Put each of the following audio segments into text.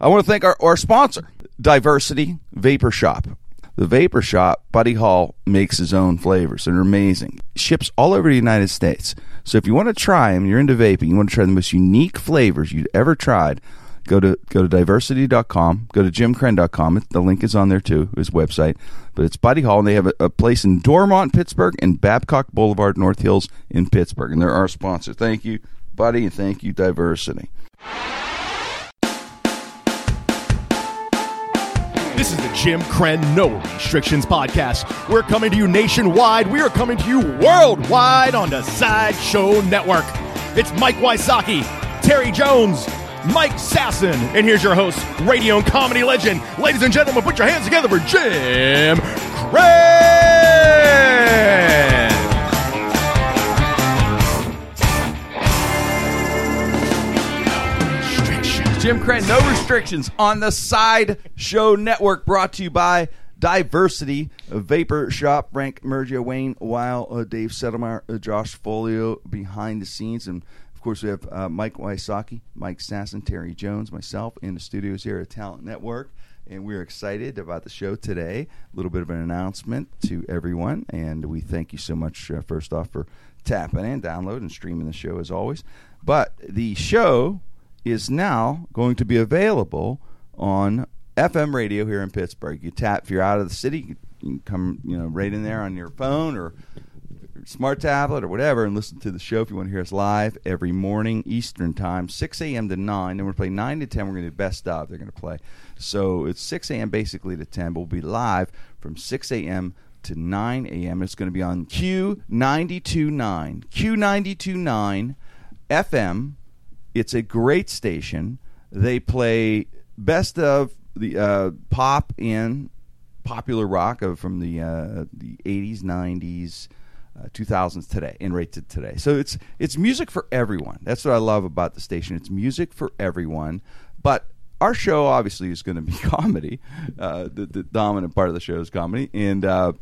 I want to thank our, our sponsor, Diversity Vapor Shop. The Vapor Shop, Buddy Hall makes his own flavors. They're amazing. Ships all over the United States. So if you want to try them, you're into vaping, you want to try the most unique flavors you've ever tried, go to go to diversity.com, go to jimkrenn.com. The link is on there too, his website. But it's Buddy Hall, and they have a, a place in Dormont, Pittsburgh, and Babcock Boulevard, North Hills in Pittsburgh. And they're our sponsor. Thank you, Buddy, and thank you, Diversity. This is the Jim Krenn No Restrictions Podcast. We're coming to you nationwide. We are coming to you worldwide on the Sideshow Network. It's Mike Wysocki, Terry Jones, Mike Sasson, and here's your host, radio and comedy legend. Ladies and gentlemen, put your hands together for Jim Krenn! Jim Krenn, no restrictions on the Side Show Network, brought to you by Diversity Vapor Shop. Frank Mergia, Wayne Weil, uh, Dave Settlemar, uh, Josh Folio behind the scenes, and of course we have uh, Mike Wysocki, Mike Sasson, Terry Jones, myself in the studios here at Talent Network. And we're excited about the show today. A little bit of an announcement to everyone, and we thank you so much, uh, first off, for tapping in, downloading, and streaming the show as always. But the show is now going to be available on FM radio here in Pittsburgh. You tap if you're out of the city, you can come you know right in there on your phone or smart tablet or whatever and listen to the show if you want to hear us live every morning Eastern time, 6 a.m. to 9. Then we're going to play 9 to 10. We're going to do best of. They're going to play. So it's 6 a.m. basically to 10, but we'll be live from 6 a.m. to 9 a.m. It's going to be on Q929, Q929 FM. It's a great station. They play best of the uh, pop and popular rock of from the uh, the 80s, 90s, uh, 2000s today and to today. So it's it's music for everyone. That's what I love about the station. It's music for everyone. But our show obviously is going to be comedy. Uh, the, the dominant part of the show is comedy, and uh,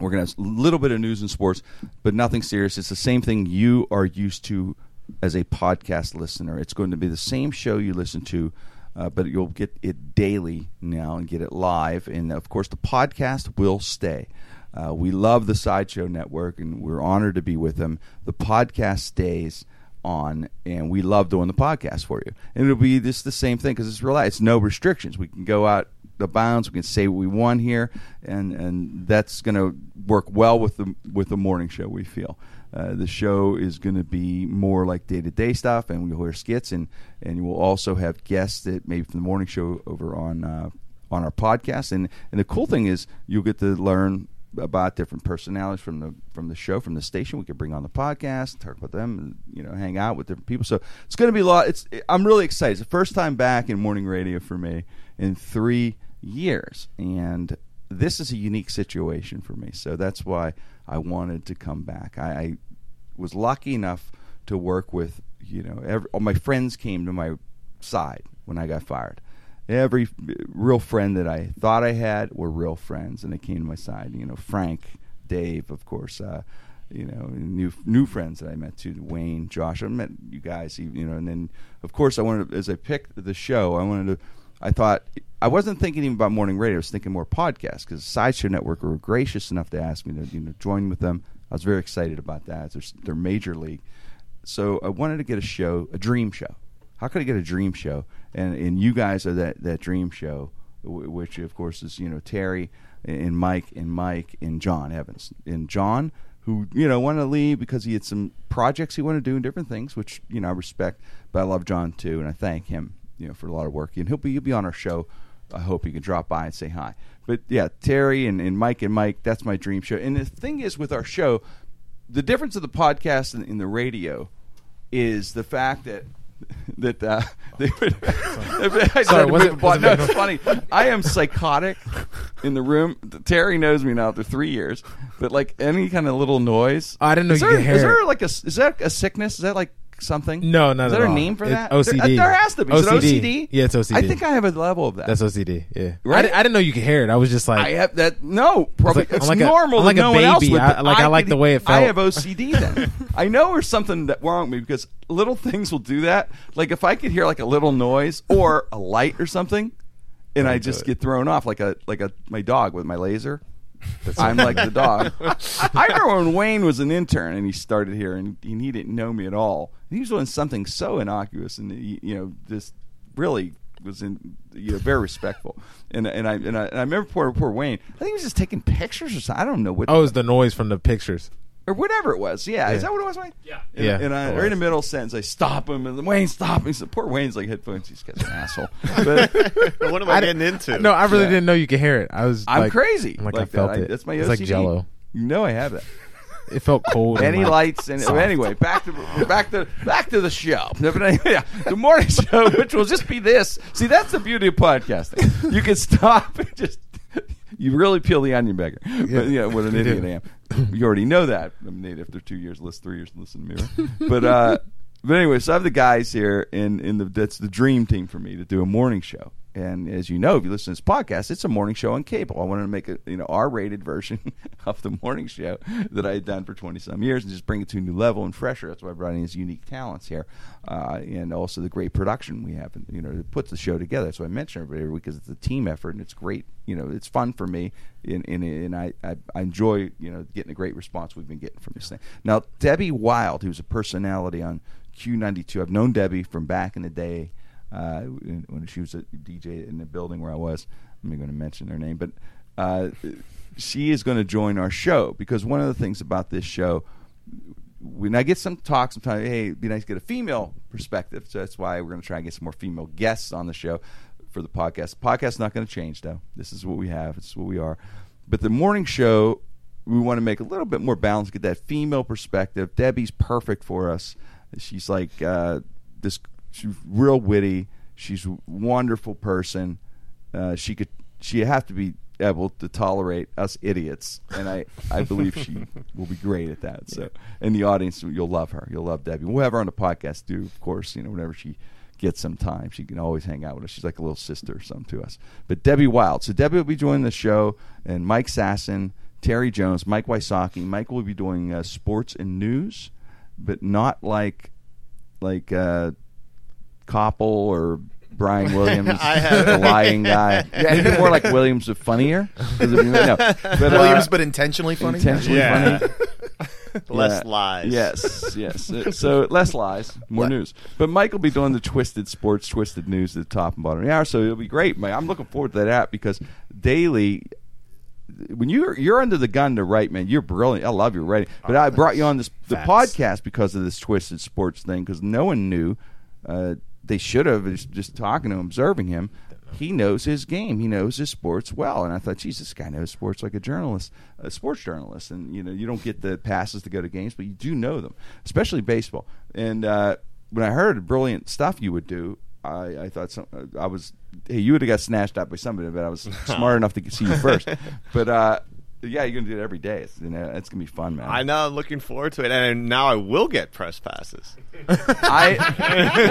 we're going to have a little bit of news and sports, but nothing serious. It's the same thing you are used to as a podcast listener. It's going to be the same show you listen to, uh, but you'll get it daily now and get it live. And of course, the podcast will stay. Uh, we love the Sideshow Network, and we're honored to be with them. The podcast stays on, and we love doing the podcast for you. And it'll be just the same thing because it's real. It's no restrictions. We can go out the bounds. We can say what we want here, and and that's going to work well with the with the morning show. We feel. Uh, the show is going to be more like day to day stuff, and we'll hear skits, and and we'll also have guests that maybe from the morning show over on uh, on our podcast. And and the cool thing is you'll get to learn about different personalities from the from the show from the station. We could bring on the podcast, talk about them, and you know, hang out with different people. So it's going to be a lot. It's I'm really excited. It's the first time back in morning radio for me in three years, and this is a unique situation for me. So that's why I wanted to come back. I, I was lucky enough to work with you know every, all my friends came to my side when I got fired. Every real friend that I thought I had were real friends, and they came to my side. You know, Frank, Dave, of course. Uh, you know, new new friends that I met too, Wayne, Josh. I met you guys, you know, and then of course I wanted to, as I picked the show, I wanted to. I thought I wasn't thinking even about morning radio. I was thinking more podcasts because Sideshow Network were gracious enough to ask me to you know join with them. I was very excited about that. They're, they're major league, so I wanted to get a show, a dream show. How could I get a dream show? And and you guys are that that dream show, which of course is you know Terry and Mike and Mike and John Evans and John who you know wanted to leave because he had some projects he wanted to do and different things, which you know I respect. But I love John too, and I thank him you know for a lot of work. And he'll be he'll be on our show. I hope you can drop by and say hi. But yeah, Terry and, and Mike and Mike, that's my dream show. And the thing is with our show, the difference of the podcast and, and the radio is the fact that that uh, they would. I Sorry, was it- was no, it's funny. I am psychotic in the room. Terry knows me now after three years. But like any kind of little noise, I didn't know is you there, could hear Is there like a is that a sickness? Is that like something? No, not Is at there a all. name for It's that? OCD. There, there has to be. Is it OCD. OCD? Yeah, it's OCD. I think I have a level of that. That's OCD. Yeah, Right? I, di- I didn't know you could hear it. I was just like, I have that. No, probably like- I'm it's like a- normal. I'm like that a no one else baby. would, I- but like, I like could- the way it felt. I felt. have OCD. Then I know there's something that wrong with me because little things will do that. Like if I could hear like a little noise or a light or something, and I just get thrown off like a like a my dog with my laser. I'm like the dog. I remember when Wayne was an intern and he started here and, and he didn't know me at all. He was doing something so innocuous and he, you know just really was in you know very respectful. And and I and I, and I remember poor poor Wayne. I think he was just taking pictures or something. I don't know what oh, it was the noise from the pictures. Or whatever it was. Yeah, is that what it was, Wayne? Yeah. And, Yeah, And I, it right in the middle sentence, I stop him and Wayne stop him. He said, "Poor Wayne's like headphones. He's got an asshole." But what am I, getting into? No, I really Yeah. didn't know you could hear it. I was. I'm like- crazy. Like, like I felt that. I- it. that's my It's like Jello. You know I have that. It felt cold. and, Any like, lights and soft. anyway, back to back to back to the show. No, but anyway, yeah, the morning show, which will just be this. See, that's the beauty of podcasting. You can stop and just you really peel the onion back. But yeah, what an idiot. I am. You already know that. I'm Nate after two years, list three years, listen to me. Right? But uh, but anyway, so I have the guys here, in in the that's the dream team for me to do a morning show. And as you know, if you listen to this podcast, it's a morning show on cable. I wanted to make a you know R-rated version of the morning show that I had done for twenty some years, and just bring it to a new level and fresher. That's why I brought in these unique talents here, uh, and also the great production we have. You know, to put the show together. That's why I mention everybody every week because it's a team effort and it's great. You know, it's fun for me, and and, and I, I I enjoy you know getting a great response we've been getting from this thing. Now, Debbie Wild, who's a personality on Q92, I've known Debbie from back in the day uh, when she was a DJ in the building where I was. I'm not going to mention her name, but uh, she is going to join our show because one of the things about this show, when I get some talk sometimes, hey, it'd be nice to get a female perspective. So that's why we're going to try and get some more female guests on the show for the podcast. Podcast's not going to change, though. This is what we have. Is what we are. But the morning show, we want to make a little bit more balance, get that female perspective. Debbie's perfect for us. She's like uh, this. She's real witty. She's a wonderful person. Uh, she could. She have to be able to tolerate us idiots, and I, I believe she will be great at that. So, in the audience, you'll love her. You'll love Debbie. We'll have her on the podcast too, of course. You know, whenever she gets some time, she can always hang out with us. She's like a little sister or something to us. But Debbie Wild. So Debbie will be joining the show, and Mike Sasson, Terry Jones, Mike Wysocki. Mike will be doing uh, sports and news, but not like like uh, Koppel or Brian Williams, the lying guy. Yeah, maybe more like Williams, but funnier. 'Cause if you- no, but, uh, Williams, but intentionally funny. intentionally Yeah. funny. Less Yeah. lies. Yes, yes. Uh, So less lies, more What? news. But Mike will be doing the twisted sports, twisted news at the top and bottom of the hour. So it'll be great. Mike. I'm looking forward to that app because daily. When you're you're under the gun to write, man, you're brilliant. I love your writing. But I brought you on this the Facts. podcast because of this twisted sports thing because no one knew. Uh, they should have just, just talking to him, observing him. He knows his game. He knows his sports well. And I thought, geez, this guy knows sports like a journalist, a sports journalist. And you know, you don't get the passes to go to games, but you do know them, especially baseball. And uh, when I heard brilliant stuff you would do, I, I thought some, uh, I was, hey, you would have got snatched up by somebody, but I was smart enough to see you first. But uh, yeah, you're gonna do it every day. It's, you know, it's gonna be fun, man. I know. I'm looking forward to it, and now I will get press passes. I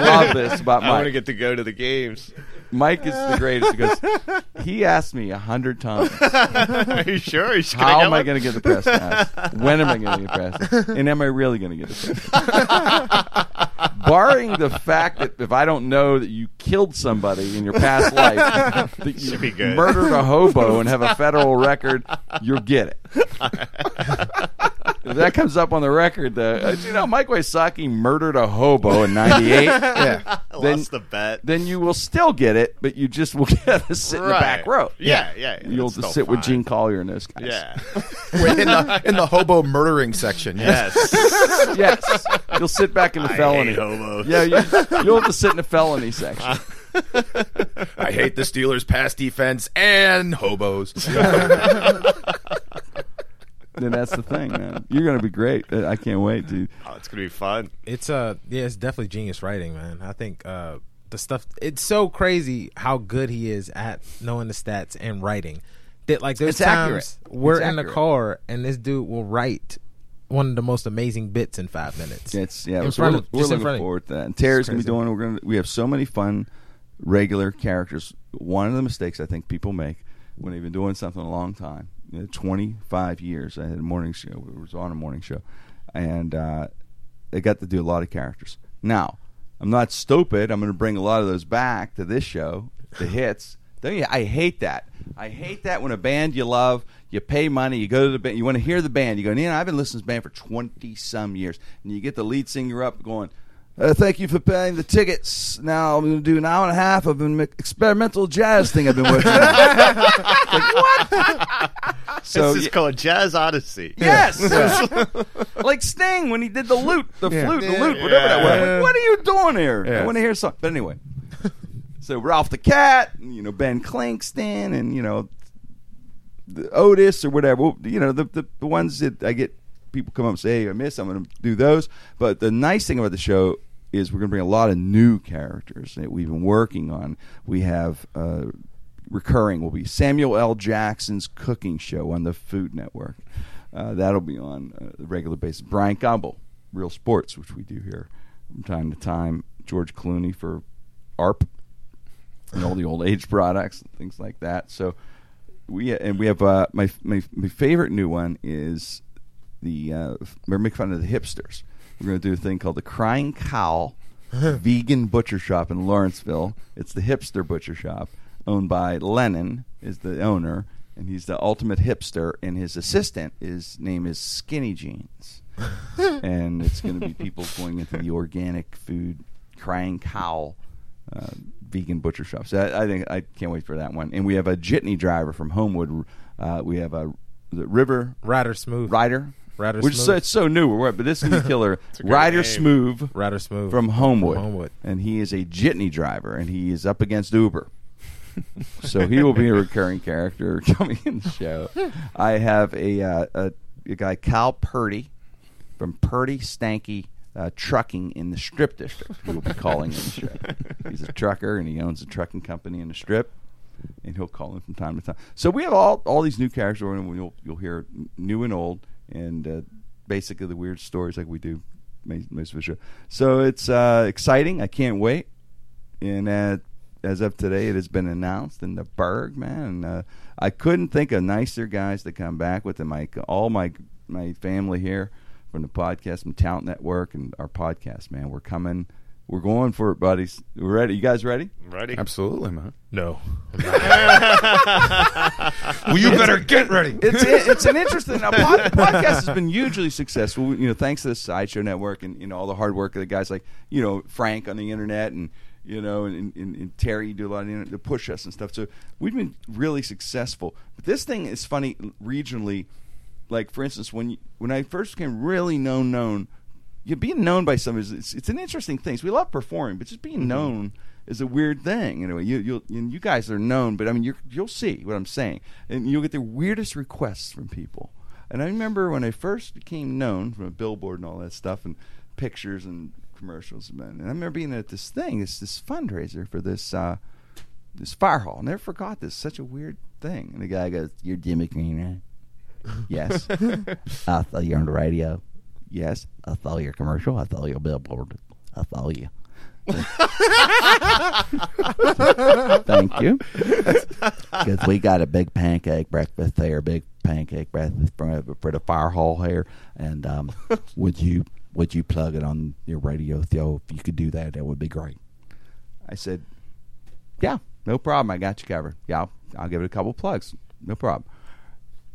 love this about I want to get to go to the games. Mike is the greatest because he asked me a hundred times, Are you sure? He's gonna "How get am I one? to get the press pass? When am I to get the press pass? And am I really going to get the press pass?" Barring the fact that if I don't know that you killed somebody in your past life, that you Should be good. murdered a hobo and have a federal record, you'll get it. If that comes up on the record, though, you know, Mike Wysocki murdered a hobo in '98. Yeah. Then- lost the bet. then you will still get it, but you just will get to sit in the back row. Yeah, yeah, yeah, You'll that's just still sit with fine. Gene Collier and those guys. yeah. We're in the in the hobo murdering section. Yes. yes. yes. You'll sit back in the I felony. hate hobos. Yeah, you, you'll have to sit in the felony section. I hate the Steelers' pass defense and hobos. Then that's the thing, man. You're going to be great. I can't wait, dude. Oh, it's gonna be fun. It's uh yeah, it's definitely genius writing, man. I think uh the stuff it's so crazy how good he is at knowing the stats and writing. That like there's It's accurate. times we're It's in the car and this dude will write one of the most amazing bits in five minutes. It's yeah. In so front we're, of- we're just in looking front of forward to that. And Terry's gonna be doing. We're gonna. We have so many fun regular characters. One of the mistakes I think people make when they've been doing something a long time, twenty five years. I had a morning show. It was on a morning show, and uh, they got to do a lot of characters. Now, I'm not stupid. I'm going to bring a lot of those back to this show, the hits. Don't you? I hate that. I hate that when a band you love, you pay money, you go to the band, you want to hear the band. You go, Nina, I've been listening to this band for twenty some years, and you get the lead singer up going. Uh, thank you for paying the tickets. Now I'm going to do an hour and a half of an experimental jazz thing I've been working on. Like, what? So this is yeah- called Jazz Odyssey. Yes, like Sting when he did the lute, the flute, the lute, whatever that was. Like, what are you doing here? I want to hear something. But anyway, so Ralph the Cat, and, you know Ben Clinkston, and you know the Otis or whatever. You know the, the the ones that I get people come up and say, "Hey, I miss." I'm going to do those. But the nice thing about the show is we're going to bring a lot of new characters that we've been working on. We have. Uh, recurring will be Samuel L. Jackson's cooking show on the Food Network. Uh, that'll be on a regular basis. Bryant Gumbel, Real Sports, which we do here from time to time. George Clooney for ARP and all the old age products and things like that. So we and we have uh, my, my my favorite new one is the uh, we're making fun of the hipsters. We're going to do a thing called the Crying Cow Vegan Butcher Shop in Lawrenceville. It's the hipster butcher shop owned by Lennon is the owner, and he's the ultimate hipster. And his assistant, his name is Skinny Jeans, and it's going to be people going into the organic food Crying Cow uh, vegan butcher shop. So I, I think I can't wait for that one. And we have a jitney driver from Homewood. Uh, we have a the River Rider Smooth. Rider. Rider which is so, it's so new, but this is the killer. a Rider. Smooth Rider Smooth from Homewood. From Homewood. and he is a jitney driver, and he is up against Uber. so he will be a recurring character coming in the show. I have a uh, a, a guy Cal Purdy from Purdy Stanky uh, Trucking in the Strip District who will be calling in the show. He's a trucker and he owns a trucking company in the Strip. And he'll call in from time to time. So we have all all these new characters, and you'll you'll hear new and old, and uh, basically the weird stories like we do most of the show. So it's uh, exciting. I can't wait. And as of today, it has been announced in the Burgh, man. And, uh, I couldn't think of nicer guys to come back with them. My all my my family here from the podcast, from Talent Network, and our podcast, man. We're coming. We're going for it, buddies. We're ready. You guys ready? Ready? Absolutely, man. No. Well, you better get ready. it's it's an interesting now, pod, podcast has been hugely successful. You know, thanks to the Sideshow Network and you know all the hard work of the guys like you know Frank on the internet and you know and, and, and Terry do a lot of the internet to push us and stuff. So we've been really successful. But this thing is funny regionally. Like for instance, when you, when I first became really known known, you being known by somebody is it's, it's an interesting thing. So we love performing, but just being known is a weird thing. Anyway, you you you guys are known, but I mean, you're, you'll see what I'm saying, and you'll get the weirdest requests from people. And I remember when I first became known from a billboard and all that stuff, and pictures and commercials. And I remember being at this thing, this this fundraiser for this uh, this fire hall. Never forgot this. Such a weird thing. And the guy goes, "You're Jimmy Green, right?" yes. I thought you're on the radio. Yes. I saw your commercial. I saw your billboard. I saw you. Thank you. Because we got a big pancake breakfast there, big pancake breakfast for, for the fire hall here. And um, would you would you plug it on your radio show? If you could do that, that would be great. I said, yeah, no problem. I got you covered. Yeah, I'll, I'll give it a couple plugs. No problem.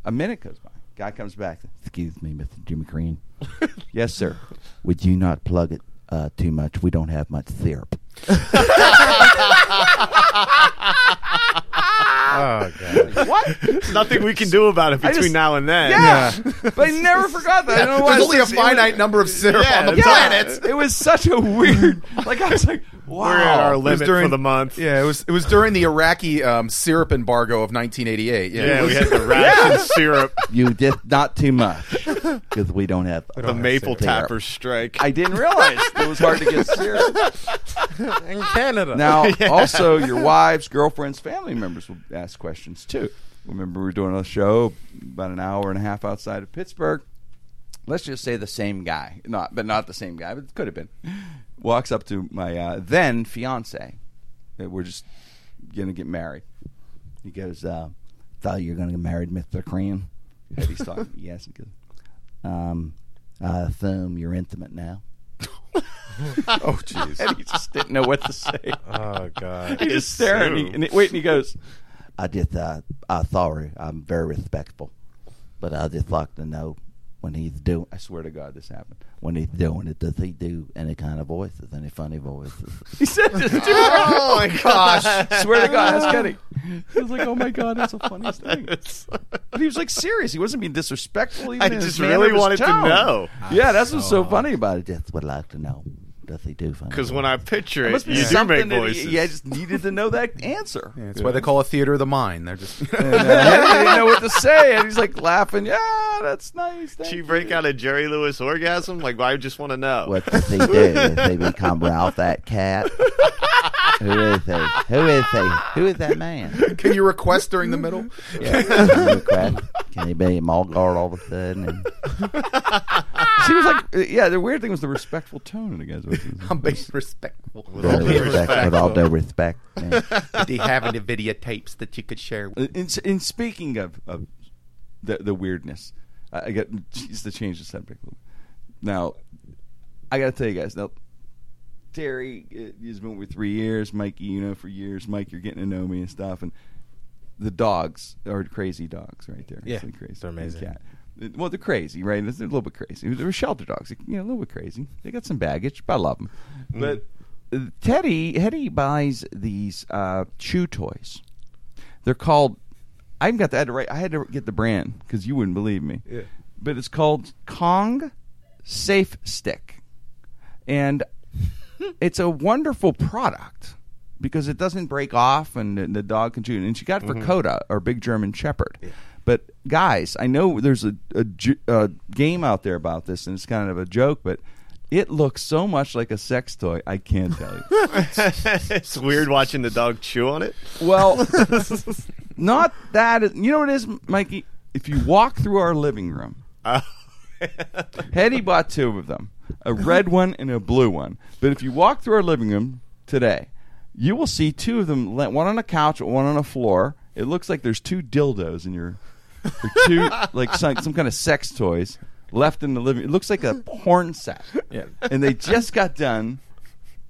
A minute goes by. Guy comes back. Excuse me, Mr. Jimmy Green. yes, sir. Would you not plug it uh, too much? We don't have much syrup. Oh god. What? There's nothing we can do about it between just- now and then. Yeah, but I never forgot that. I don't know why There's only a just- it was- finite number of syrup Yeah, on the yeah. planet. It was such a weird. Like I was like, wow. We're at our was limit during- for the month. Yeah, it was it was during the Iraqi um, syrup embargo of 1988. Yeah, Yeah, was- we had the ration syrup, You did not too much because we don't have the maple syrup. tapper strike. I didn't realize it was hard to get syrup. In Canada. Now, also, your wives, girlfriends, family members will ask questions too. Remember, we were doing a show about an hour and a half outside of Pittsburgh, let's just say the same guy, not but not the same guy, but it could have been. Walks up to my uh, then fiance. Uh, We're just gonna get married. He goes, uh, "Thought you were gonna get married, Mister Cream." Eddie's talking. yes, he goes. Um, I assume you're intimate now. Oh, jeez. And he just didn't know what to say. Oh god. He's just staring. He, and he, wait, and he goes, I just, uh, I'm sorry. I'm very respectful, but I just like to know when he's doing. I swear to God, this happened. When he's doing it, does he do any kind of voices? Any funny voices? He said this. to me. Oh my gosh! swear to God, that's Kenny. I was like, oh my God, that's the funniest thing. But he was like serious. He wasn't being disrespectful. Even I in his just manner really of his wanted to tone. know Yeah, that's what's so funny about it. just would like to know. Does he do funny? because when I picture It it, you do something make that voices. he, he just needed to know that answer. That's why they call it theater of the mind. They're just. And, uh, he didn't know what to say, and he's like laughing. Yeah, that's nice. Did she you." break out a Jerry Lewis orgasm? Like, I just want to know. What does he do? Does he become Ralph that cat? Who is he? Who is he? Who is that man? Can you request during the middle? Yeah. Can he request- Can he be a mall guard all of a sudden? And She was like, uh, yeah. The weird thing was the respectful tone of the guy's voice. I'm being respectful. With all really due respect, respect. with all due respect. yeah. Do you have any videotapes that you could share? Uh, In, in speaking of, of the the weirdness, I, I got just to change the subject. a little. Now, I got to tell you guys. Now, Terry uh, has been with three years. Mikey, you know, for years. Mike, you're getting to know me and stuff. And the dogs are crazy dogs, right there. Yeah, It's like crazy. they're amazing. Cat. Well, they're crazy, right? They're a little bit crazy. They were shelter dogs, you know, a little bit crazy. They got some baggage, but I love them. But uh, Teddy, Teddy buys these uh, chew toys. They're called. I even got that right. I had to get the brand because you wouldn't believe me. Yeah. But it's called Kong Safe Stick, and it's a wonderful product because it doesn't break off and the, the dog can chew. it. And she got it for Coda, our big German Shepherd. But guys, I know there's a, a, a game out there about this, and it's kind of a joke, but. It looks so much like a sex toy. I can't tell you. it's weird watching the dog chew on it. Well, not that. You know what it is, Mikey? If you walk through our living room, Uh, Hetty bought two of them, a red one and a blue one. But if you walk through our living room today, you will see two of them, one on a couch, one on a floor. It looks like there's two dildos in your, or two like some, some kind of sex toys left in the living. Room. It looks like a porn set. Yeah. And they just got done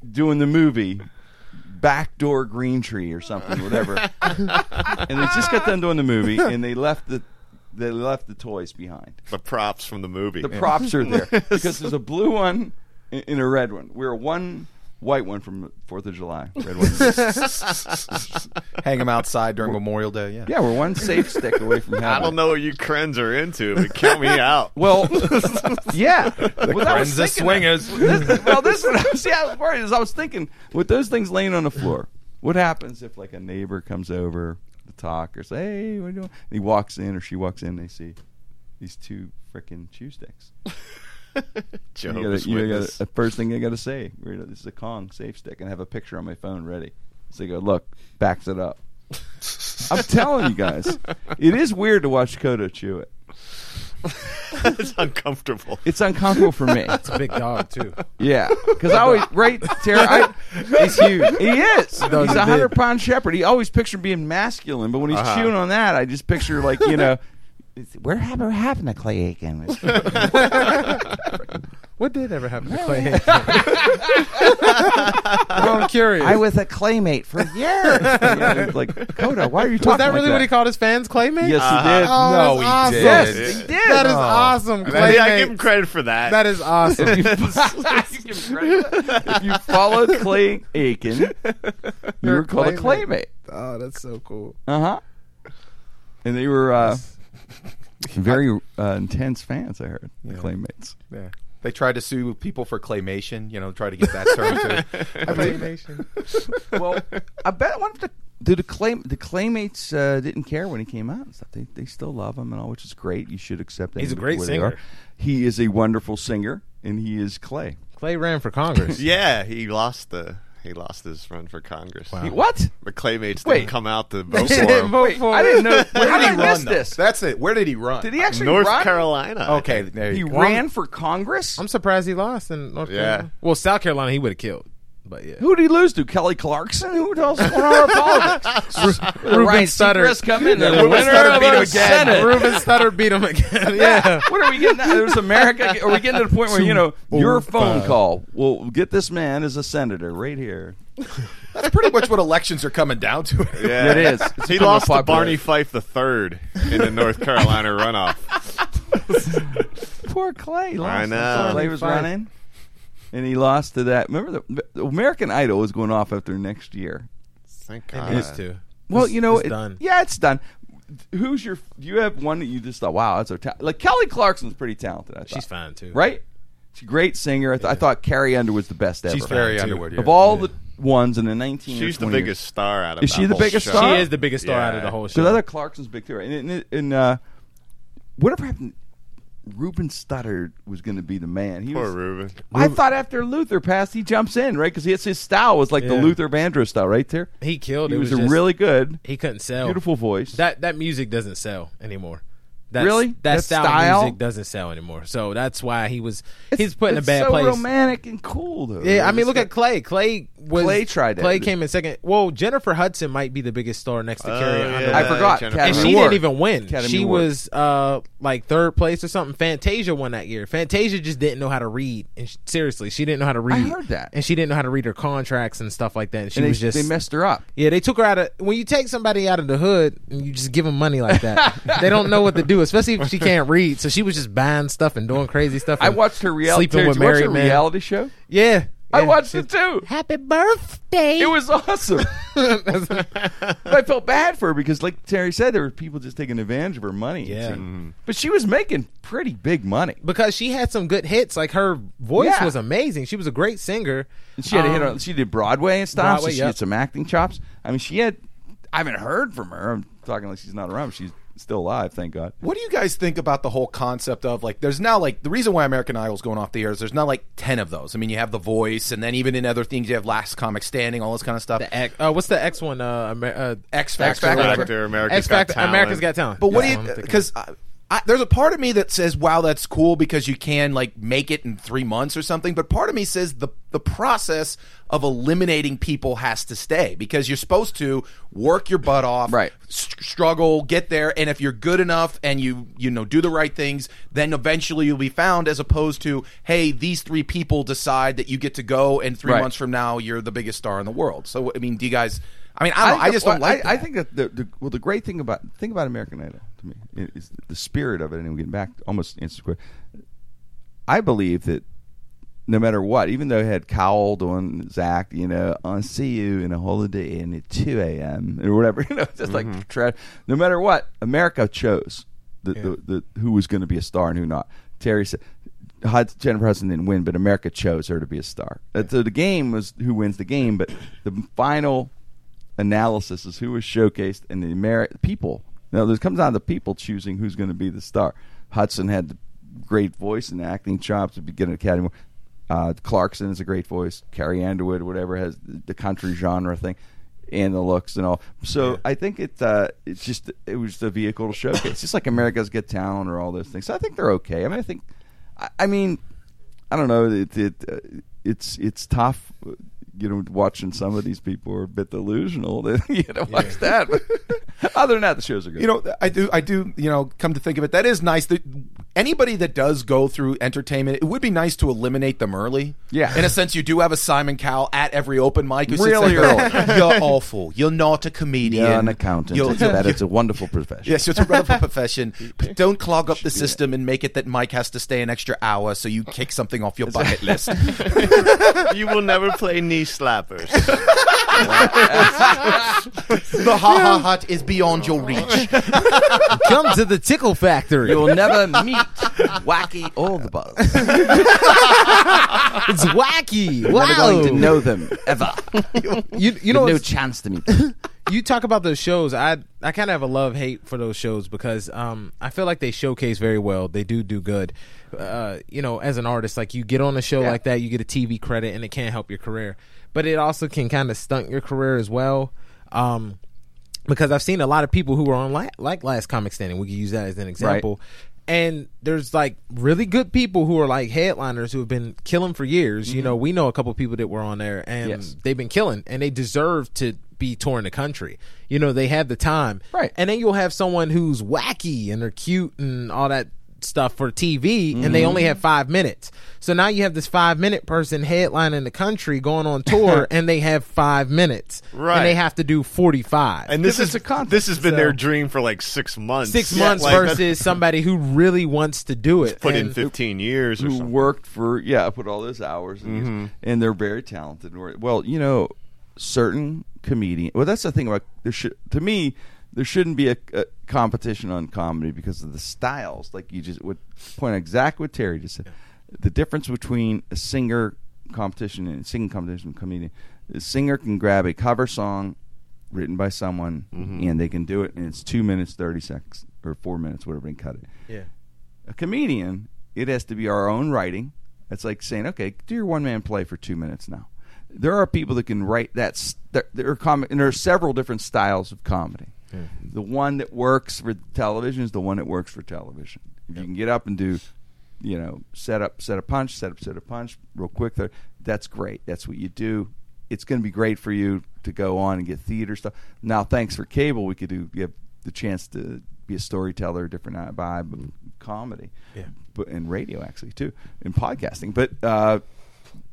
doing the movie Backdoor Green Tree or something, whatever. and they just got done doing the movie, and they left the they left the toys behind. the props from the movie. The props are there because there's a blue one and and a red one. We're one white one from Fourth of July. Red one. Hang them outside during Memorial Day. Yeah. yeah, we're one safe stick away from having. I don't know what you Krenns are into, but count me out. Well, yeah. well, I was Friends of thinking swingers. this- well, this is what I was, yeah, I was worried. Is I was thinking with those things laying on the floor, what happens if like a neighbor comes over to talk or say, "Hey, what are you doing?" And he walks in or she walks in, and they see these two freaking chew sticks. You gotta, you Witness. gotta, the first thing I got to say, you know, this is a Kong safe stick, and I have a picture on my phone ready. So you go, look, backs it up. I'm telling you guys, it is weird to watch Kodo chew it. it's uncomfortable. It's uncomfortable for me. It's a big dog too. Yeah, because I always right, Terry. I, He's huge. he is. dog's He's a hundred pound shepherd. He always pictured being masculine, but when he's Uh-huh. chewing on that, I just picture like you know, Where happened, what happened to Clay Aiken? What did ever happen to Clay? I'm curious. I was a Claymate for years. Yeah, like Kodo. Why are you talking? was that like really what he called his fans, Claymate? Yes, he did. Oh, No, that's he awesome. did. Yes, he did. That is Oh. awesome. I, mean, I give him credit for that. That is awesome. if you followed Clay Aiken, you were a called a Claymate. Claymate. oh, that's so cool. Uh huh. And they were uh, very uh, intense fans. I heard the Yeah. Claymates. Yeah. They tried to sue people for claymation, you know, try to get that term too. Claymation. Well, I bet one of the do the clay the Claymates uh, didn't care when he came out and stuff. They they still love him and all, which is great. You should accept that. He's a great where singer. He is a wonderful singer, and he is Clay. Clay ran for Congress. yeah, he lost the he lost his run for Congress. He- what? The Claymates Wait. didn't come out to vote for him. vote Wait, for I didn't know. Where How did he miss run? This? That's it. Where did he run? Did he actually run? North run? Carolina. Okay, think. there He go. ran for Congress. I'm surprised he lost in North Yeah. Carolina. Well, South Carolina, he would have killed. But yeah. Who did he lose to? Kelly Clarkson? Who else won our politics? Ruben Ryan Studdard. Seacrest come in. The Ruben winner Studdard of beat him again. Senate. Ruben Studdard beat him again. yeah. What are we getting? At? There's America. Are we getting to the point where you know your phone five. call will get this man as a senator right here? That's pretty much what elections are coming down to. Yeah. It is. It's he lost to. Barney Fife the third in the North Carolina runoff. Poor Clay. Lost. I know. Clay was Fight. running, and he lost to that. Remember the, the American Idol was going off after next year. Thank It God. needs to. Well, It's- you know, it's it- done. Yeah, it's done. Who's your? Do you have one that you just thought, wow, that's so talented? Like Kelly Clarkson's pretty talented. I thought. She's fine too. right? She's a great singer. I, th- I thought Carrie Underwood was the best ever. She's very. Underwood. Yeah. of all the ones in the nineteen. She's the 20 biggest star out of Is that she the biggest show. star? She is the biggest star out of the whole Because show. I thought Clarkson's big too. And, and, and uh, whatever happened, Ruben Studdard was going to be the man. He Poor was, Ruben. I thought after Luther passed, he jumps in right because his style was like the Yeah. Luther Vandross style, right there. he killed. He it was, was, just- really good, He couldn't sell. beautiful voice. That that music doesn't sell anymore. That's, Really? That, That style, style? music doesn't sell anymore. So that's why he was It's- he's put in a it's bad so place. romantic and cool though. Yeah, I mean, look got- at Clay. Clay was Clay tried it. Clay came in second. Well, Jennifer Hudson might be the biggest star next to Oh, Carrie yeah. Underwood. I forgot. Jennifer Academy and she Award. didn't even win. Academy she Award. was uh like third place or something. Fantasia won that year. Fantasia just didn't know how to read. And sh- seriously, she didn't know how to read. I heard that. and she didn't know how to read her contracts and stuff like that. And she and they, was just they messed her up. yeah, they took her out of when you take somebody out of the hood and you just give them money like that. they don't know what to do, especially if she can't read. So she was just buying stuff and doing crazy stuff. I watched her reality. sleeping with did you watch married her reality show. Yeah, I yeah. watched it too. Happy birthday! It was awesome. I felt bad for her because, like Terry said, there were people just taking advantage of her money. it Yeah. seemed. but she was making pretty big money. because she had some good hits. Like her voice Yeah. was amazing. She was a great singer. And she had a hit Um, on. She did Broadway and stuff. Broadway, so she yep. had some acting chops. I mean, she had. I haven't heard from her. I'm talking like she's not around. but She's still alive, thank God. What do you guys think about the whole concept of like? There's now like the reason why American Idol is going off the air is there's now like ten of those. I mean, you have The Voice, and then even in other things, you have Last Comic Standing, all this kind of stuff. The X, uh, what's the X one? Uh, Amer- uh, X X Factor, Factor, whatever. Factor, America's X Factor, Got Talent. America's Got Talent. But what Yeah, do you? thinking. Because I, there's a part of me that says, "Wow, that's cool," because you can like make it in three months or something. But part of me says the the process of eliminating people has to stay because you're supposed to work your butt off, Right. struggle, get there, and if you're good enough and you you know do the right things, then eventually you'll be found. As opposed to, hey, these three people decide that you get to go, and three Right. months from now you're the biggest star in the world. So I mean, do you guys? I mean, I don't. know, I, just don't like. I, I think that the, the well, the great thing about thing about American Idol to me is the spirit of it, and we're getting back almost instant. I believe that no matter what, even though it had Cowell doing Zach, you know, on see you in a holiday inn at two a.m. or whatever, you know, just like tra- no matter what, America chose the, the, the who was going to be a star and who not. Terry said. Hud- Jennifer Hudson didn't win, but America chose her to be a star. Uh, So the game was who wins the game, but the final analysis is who was showcased and the Ameri- people. Now, this comes down to the people choosing who's going to be the star. Hudson had the great voice and acting chops to be get an Academy. Uh, Clarkson is a great voice. Carrie Underwood, whatever, has the country genre thing and the looks and all. So I think it uh, it's just it was the vehicle to showcase, just like America's Get Talent or all those things. So I think they're okay. I mean, I think, I, I mean, I don't know. It, it uh, it's it's tough. You know, watching some of these people are a bit delusional. That you know, watch that. But other than that, the shows are good. You know, I do, I do. You know, come to think of it, that is nice. That anybody that does go through entertainment, it would be nice to eliminate them early. Yeah. in a sense, you do have a Simon Cowell at every open mic who Really sits there, You're awful. You're not a comedian. You're an accountant. You're- It's, that it's a wonderful profession. Yes, it's a wonderful profession. But don't clog up the system and make it that Mike has to stay an extra hour so you kick something off your bucket list. You will never play knee slappers. the ha ha hut is beyond your reach. Come to the Tickle Factory. You'll never meet Wacky or the Buzz. it's wacky. Never Wow. going to know them ever. You, you You know, no chance to meet them. you talk about those shows. I I kind of have a love hate for those shows because um I feel like they showcase very well. They do do good. Uh, you know, as an artist, like you get on a show Yeah. like that, you get a TV credit, and it can't help your career. But it also can kind of stunt your career as well. Um, because I've seen a lot of people who were on la- like Last Comic Standing. We could use that as an example. And there's like really good people who are like headliners who have been killing for years. You know, we know a couple people that were on there and Yes. they've been killing and they deserve to be touring the country. You know, they have the time. Right. And then you'll have someone who's wacky and they're cute and all that stuff for TV and they only have five minutes. So now you have this five minute person headlining the country going on tour and they have five minutes. Right. And they have to do 45. And this Because is it's a contest, this has been so- their dream for like six months. Six Yeah, months like, versus somebody who really wants to do it. put in And- fifteen years or who something. worked for yeah, put all those hours, and, Mm-hmm. and they're very talented. Well, you know, certain comedian. Well, that's the thing about there should to me there shouldn't be a, a competition on comedy because of the styles. Like you just would point out exactly what Terry just said. The difference between a singer competition and a singing competition and comedian. The singer can grab a cover song written by someone Mm-hmm. and they can do it and it's two minutes thirty seconds or four minutes, whatever, and cut it yeah. a comedian, it has to be our own writing. It's like saying, okay, do your one man play for two minutes now. There are people that can write that. s- There, are comic, and there are several different styles of comedy. The one that works for television is the one that works for television. If you can get up and do, you know, set up, set a punch, set up, set a punch, real quick. There, that's great. That's what you do. It's going to be great for you to go on and get theater stuff. Now, thanks for cable, we could do. You have the chance to be a storyteller, different vibe of comedy, Yeah. but and radio actually too, and podcasting. But uh,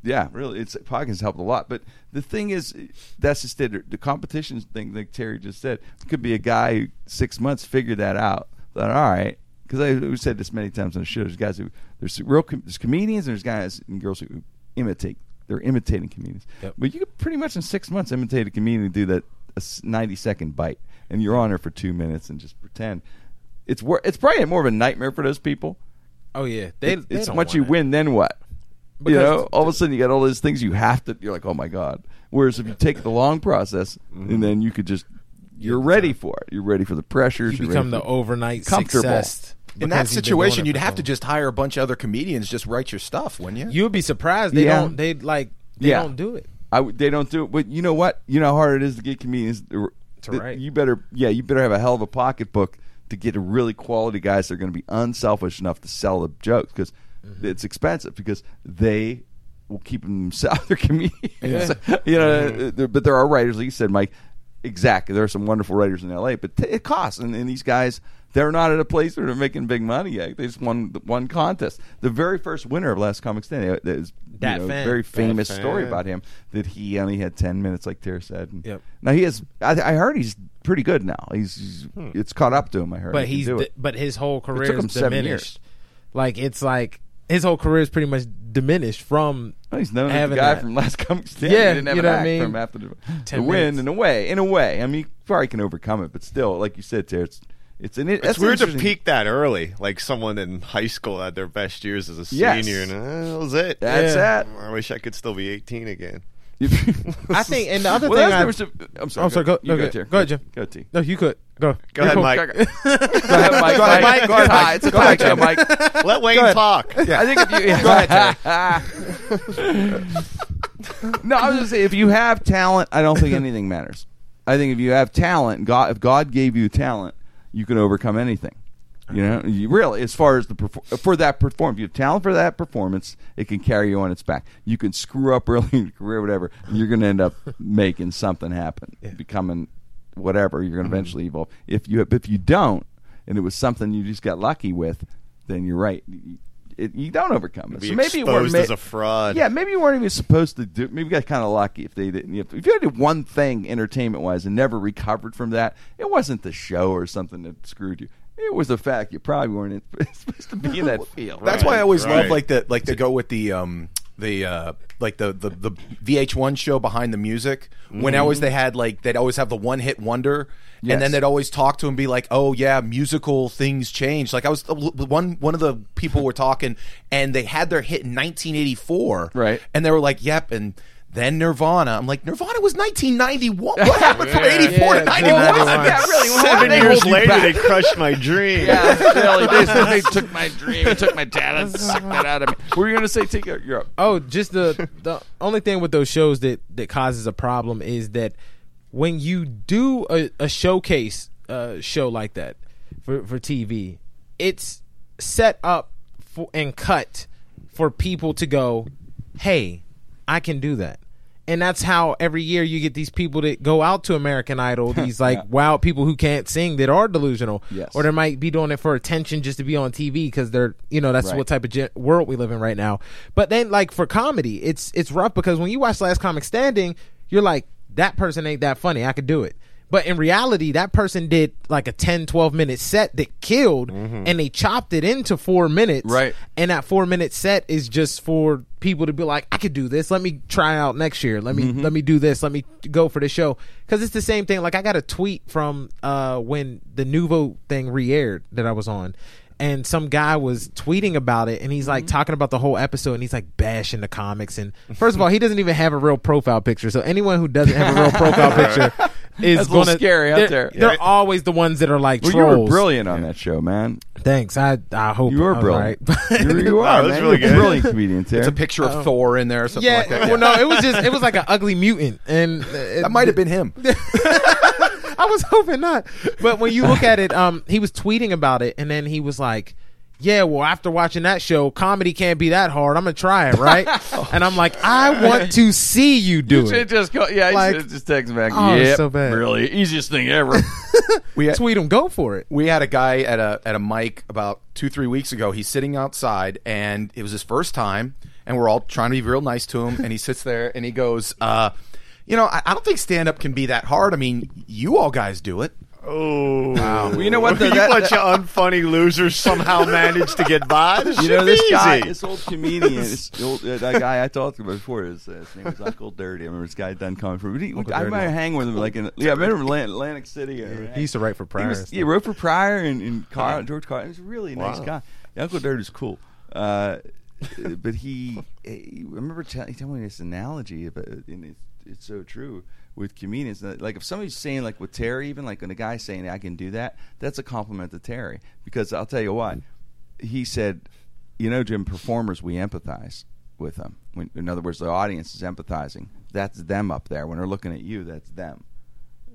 yeah, really, it's podcasting helped a lot. But the thing is, that's just. The competition thing, like Terry just said, it could be a guy who six months figured that out. Thought, all right, because I we've said this many times on the show. There's guys who there's real com- there's comedians and there's guys and girls who imitate. They're imitating comedians. Yep. But you could pretty much in six months imitate a comedian and do that a ninety second bite, and you're on there for two minutes and just pretend. It's wor- It's probably more of a nightmare for those people. Oh yeah. They, It- they it's once you it. win, then what? You know, all of a sudden you got all those things you have to. You're like, oh my god. Whereas if you take the long process, Mm-hmm. and then you could just, you're ready for it. You're ready for the pressures. You become the overnight Comfortable. success. In that because you've been doing situation, you'd have so to just hire a bunch of other comedians just write your stuff, wouldn't you? You would be surprised. They Yeah. don't. They like. They Yeah. don't do it. I w they don't do it, but you know what? You know how hard it is to get comedians. To write. You better, yeah, you better have a hell of a pocketbook to get a really quality guys that are going to be unselfish enough to sell the jokes because Mm-hmm. it's expensive because they will keep themselves their comedians. Yeah. you know, there- but there are writers, like you said, Mike. Exactly, there are some wonderful writers in L.A., but t- it costs, and, and these guys. They're not at a place where they're making big money yet. They just won one contest. The very first winner of Last Comic Standing, uh, that is you know, Fan. very famous Fan. story about him that he only had ten minutes, like Tara said. And Yep. Now he has. I, I heard he's pretty good now. He's, he's it's caught up to him. I heard, But He he's. do di- it. but his whole career took him is seven diminished. Like it's like his whole career is pretty much diminished from. Well, he's known as the having guy that. from Last Comic Standing. Yeah, he didn't have you an know what I mean? from after the, the win. In a way, in a way, I mean, you probably can overcome it, but still, like you said, Tara, it's it's an. It's weird to peak that early, like someone in high school had their best years as a Yes. senior, and uh, that was it. That's Yeah. that. I wish I could still be 18 again. I think, and the other well, thing that's I- the- I'm sorry. I'm sorry, go- you go- Tara. go ahead, Jim. Go, T. No, you could go. Go ahead, You're Mike. Go ahead, Mike. Go ahead, Mike. Go ahead, Mike. It's a talk show, Mike. Let Wayne ahead. talk. I think if you go ahead, no, I was gonna say if you have talent, I don't think anything matters. I think if you have talent, God, if God gave you talent, you can overcome anything. You know, you really, as far as the perfor- for that performance, if you have talent for that performance, it can carry you on its back. You can screw up early in your career, whatever, and you're going to end up making something happen, becoming whatever. You're going to mm-hmm. eventually evolve. If you if you don't, and it was something you just got lucky with, then you're right. You, it, you don't overcome it. So maybe you weren't ma- as a fraud. Yeah, maybe you weren't even supposed to do. Maybe you got kind of lucky if they didn't. If, if you did one thing entertainment wise and never recovered from that, it wasn't the show or something that screwed you. It was a fact you probably weren't supposed to be in that field. That's why I always right. love like the like to go with the um the uh like the the, the VH1 show behind the music when always they had like they'd always have the one hit wonder Yes. and then they'd always talk to him be like oh yeah musical things change like I was one one of the people were talking and they had their hit in 1984 Right. and they were like yep and then Nirvana. I'm like, Nirvana was 1991. What happened from 84 Yeah, to 91? yeah, Yeah, really. Well, Seven they years later, back. they crushed my dream. Yeah, really. They, they took my dream, they took my talent, sucked that out of me. What were you going to say? Take your, you're up. Oh, just the the only thing with those shows that that causes a problem is that when you do a, a showcase uh, show like that for for TV, it's set up for, and cut for people to go, "Hey, I can do that." And that's how every year you get these people that go out to American Idol, these like Yeah. wild people who can't sing that are delusional, Yes. or they might be doing it for attention just to be on TV because they're, you know, that's Right. what type of gen- world we live in right now. But then, like for comedy, it's it's rough because when you watch Last Comic Standing, you're like, that person ain't that funny. I could do it. But in reality, that person did like a 10, 12 minute set that killed, and they chopped it into four minutes. Right. And that four minute set is just for people to be like, I could do this. Let me try out next year. Let me Mm-hmm. let me do this. Let me go for the show. Because it's the same thing. Like I got a tweet from uh, when the Nuvo thing re-aired that I was on. And some guy was tweeting about it, and he's like Mm-hmm. talking about the whole episode, and he's like bashing the comics. And first of all, he doesn't even have a real profile picture. So anyone who doesn't have a real profile picture is That's a little gonna scary out they're, there. They're Yeah. always the ones that are like Well, trolls. you were brilliant on that show, man. Thanks. I I hope You were brilliant. right. you, you are, that was man. really good. brilliant comedian, Terry. It's a picture of Thor in there or something yeah, like that. well, no, it was just it was like an ugly mutant, and it, That might have been him. I was hoping not. But when you look at it, um, he was tweeting about it, and then he was like, "Yeah, well, after watching that show, comedy can't be that hard. I'm gonna try it, right?" and I'm like, "I want to see you do You should it." just go, yeah, you Like- should just text him back. Oh, it's yep, so bad. really easiest thing ever. We had, Tweet him, go for it. we had a guy at a at a mic about two three weeks ago. He's sitting outside, and it was his first time, and we're all trying to be real nice to him. And he sits there, and he goes, uh, "You know, I, I don't think stand up can be that hard. I mean, you all guys do it." Oh, Well, you know what, the- you that- bunch of unfunny losers somehow managed to get by. This you know this be guy, this old comedian, this old, uh, that guy I talked about before. His, uh, his name was Uncle Dirty. I remember this guy done coming from. He, I Dirty. remember hanging with him like in yeah. I remember Atlantic, Atlantic City. uh, He used to write for He Pryor. was, he wrote for Pryor and, and Car, George Carlin. He was a really nice Wow. guy. Yeah, Uncle Dirty is cool. Uh, but he, he I remember tell, he told me this analogy, but and it's, it's so true with comedians. Uh, like if somebody's saying like with Terry, even like when a guy's saying I can do that, that's a compliment to Terry because I'll tell you what he said. You know, Jim, performers we empathize with them. When, in other words, the audience is empathizing. That's them up there when they're looking at you. That's them.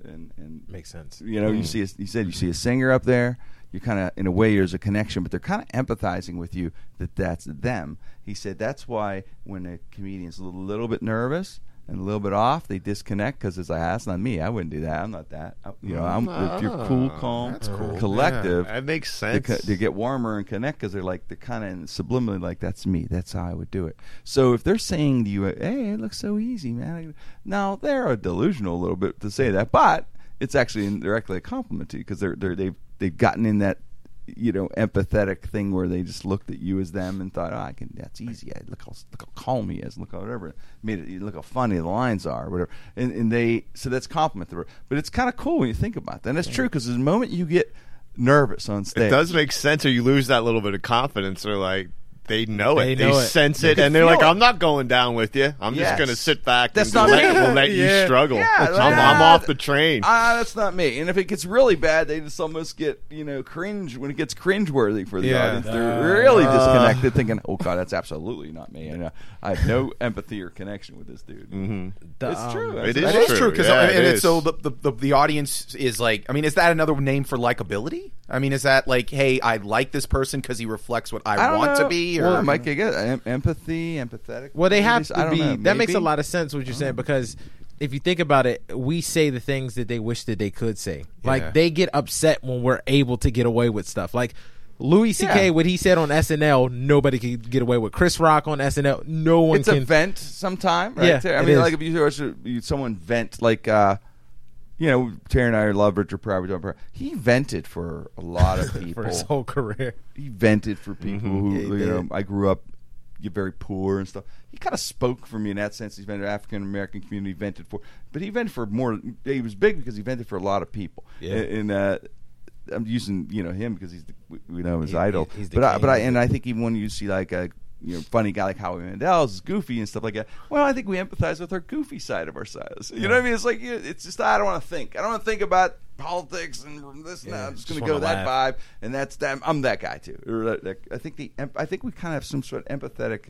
And, and Makes sense. you know, you mm. see, a, you said you see a singer up there. You kind of, in a way, there's a connection, but they're kind of empathizing with you that that's them. He said that's why when a comedian's a little, little bit nervous and a little bit off, they disconnect because it's like, "Ah, that's not me. I wouldn't do that. I'm not that. I- You know, I'm if you're cool, calm, that's cool. collective. That makes They, sense. co- they get warmer and connect because they're like they're kind of subliminally like that's me. That's how I would do it. So if they're saying to you, "Hey, it looks so easy, man," now they're delusional a little bit to say that, but it's actually indirectly a compliment to you because they're they're they've they've gotten in that you know empathetic thing where they just looked at you as them and thought, "Oh, I can. That's easy. I, look how look how calm he is. Look how whatever made it. Look how funny the lines are. Whatever." And, and they so that's compliment. to her. But it's kind of cool when you think about that. And that's true because the moment you get nervous on stage, It does make sense, or you lose that little bit of confidence, or like they know They it, know they it. sense They it, and they're like, it. "I'm not going down with you. I'm Yes. just going to sit back. That's and not let, me. We'll let you struggle. Yeah, I'm, yeah. I'm off the train." Ah, that's not me. And if it gets really bad, they just almost get you know cringe when it gets cringeworthy for the Yeah. audience. They're really disconnected, thinking, "Oh God, that's absolutely not me." And uh, I have no empathy or connection with this dude. Mm-hmm. The, It's um, true. It That's- is true. true because Yeah, and it so the, the the the audience is like. I mean, is that another name for likability? I mean, is that like, hey, I like this person because he reflects what I, I want know. to be? Or Well, Mike, I guess em- empathy, empathetic. Well, they have to I don't be. know, that makes a lot of sense what you're saying because if you think about it, we say the things that they wish that they could say. Yeah. Like they get upset when we're able to get away with stuff. Like Louis C.K. Yeah. what he said on SNL, nobody could get away with. Chris Rock on SNL, no one It's can. a vent sometime, right? Yeah, there. I it mean, is. like if you watch someone vent, like uh, you know, Terry and I love Richard Pryor. we don't- He vented for a lot of people. for his whole career. he vented for people who Yeah, he you know. I grew up you're very poor and stuff. He kind of spoke for me in that sense. He's been an African American community vented for, but he vented for more. He was big because he vented for a lot of people. Yeah. And, uh, I'm using you know him because he's the, we know his He- idol. he- he's the but I, king. but I and I think even when you see like uh, you know funny guy like Howie Mandel is goofy and stuff like that. Well, I think we empathize with our goofy side of ourselves. You know what I mean? It's like it's just I don't want to think. I don't want to think about politics and this and that. I'm just just going to go that laugh. vibe, and that's that. I'm that guy too. Or that- that- I think the I think we kind of have some sort of empathetic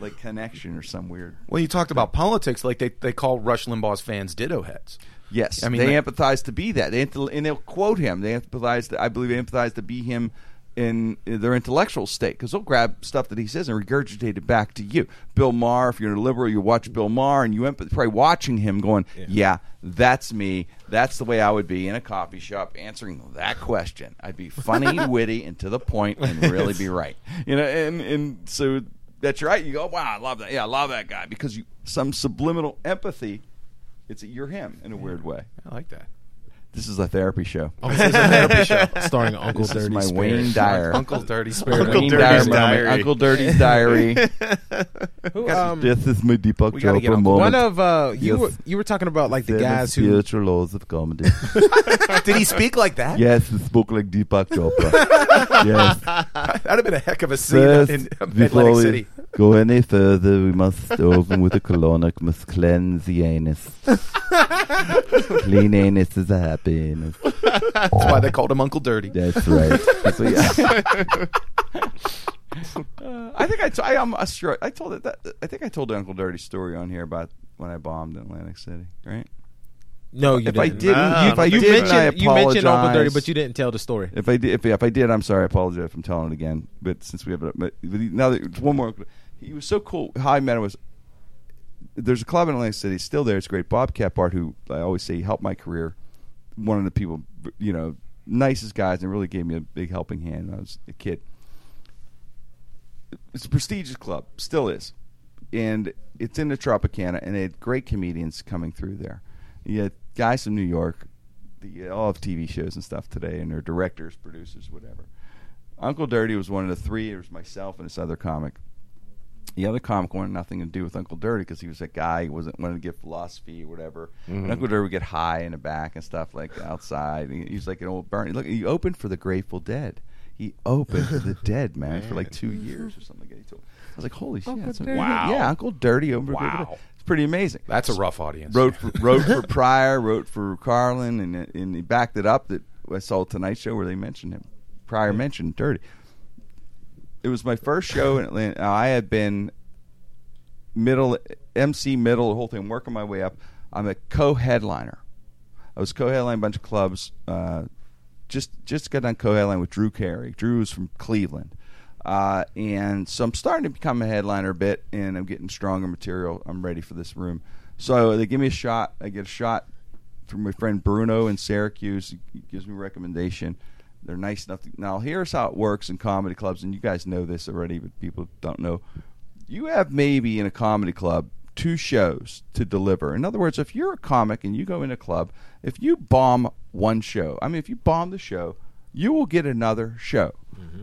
like connection or some weird. Well, you talked about politics, like they, they call Rush Limbaugh's fans ditto heads. Yes, I mean, they they- empathize to be that. They and they'll quote him. They empathize. To, I believe they empathize to be him in their intellectual state because they'll grab stuff that he says and regurgitate it back to you. Bill Maher, if you're a liberal, you watch Bill Maher and you empath- probably watching him going, yeah. that's me. That's the way I would be in a coffee shop answering that question. I'd be funny, witty, and to the point, and really be right. You know, and and so that's right. You go, wow, I love that. Yeah, I love that guy because you some subliminal empathy. It's you're him in a weird way. I like that. This is a therapy show. this is a therapy show starring Uncle this is Dirty my Spirit. Wayne Dyer. Uncle Dirty Spirit. Uncle Wayne Dirty's Dyer moment. diary. Uncle Dirty's diary. Who, um, this is my Deepak We gotta get Chopra Uncle- moment. one of uh, you Yes. were, you were talking about like the Seven guys who spiritual laws of comedy. Did he speak like that? yes, he spoke like Deepak Chopra. yes. That'd have been a heck of a scene First, in before Atlantic we City. Go any further, we must open with a colonic, must cleanse the anus. Clean anus is a happy anus. That's why they called him Uncle Dirty. That's right. So, yeah. Uh, I think I, t- I, I'm a str- I told it that I think I told the Uncle Dirty story on here about when I bombed in Atlantic City, right? No you if didn't. I didn't, No, if I you did, I mentioned you mentioned Uncle Dirty but you didn't tell the story If I did, if, if I did, I'm sorry. I apologize if I'm telling it again. But since we have it, but, but he- now that, one more. He was so cool. How I met him was there's a club in Atlantic City still there. It's great. Bob Capart, who I always say helped my career. One of the people, you know, nicest guys, and really gave me a big helping hand when I was a kid. It's a prestigious club, still is, and it's in the Tropicana, and they had great comedians coming through there. You had guys from New York, the all have TV shows and stuff today, and they're directors, producers, whatever. Uncle Dirty was one of the three. It was myself and this other comic. The other comic wanted nothing to do with Uncle Dirty because he was a guy who wasn't wanted to get philosophy or whatever. And mm-hmm. Uncle Dirty would get high in the back and stuff like outside. He, he was like an old Bernie. Look, he opened for the Grateful Dead. He opened for the Dead man for like two years or something. Like that. He told. I was like, holy shit! that's. Wow. Yeah, Uncle Dirty opened for the Grateful Wow. Pretty amazing That's a rough audience. wrote for, wrote for Pryor, wrote for Carlin, and and he backed it up. That I saw Tonight Show where they mentioned him. Pryor mentioned Dirty. It was my first show in Atlanta. Now, I had been middle MC middle the whole thing, working my way up. I'm a co-headliner. I was co-headlining a bunch of clubs. Uh, just just got done co-headlining with Drew Carey. Drew was from Cleveland. Uh, and so I'm starting to become a headliner a bit, and I'm getting stronger material. I'm ready for this room. So they give me a shot. I get a shot from my friend Bruno in Syracuse. He gives me a recommendation. They're nice enough. To, now here's how it works in comedy clubs, and you guys know this already, but people don't know. You have maybe in a comedy club two shows to deliver. In other words, if you're a comic and you go in a club, if you bomb one show, I mean, if you bomb the show, you will get another show.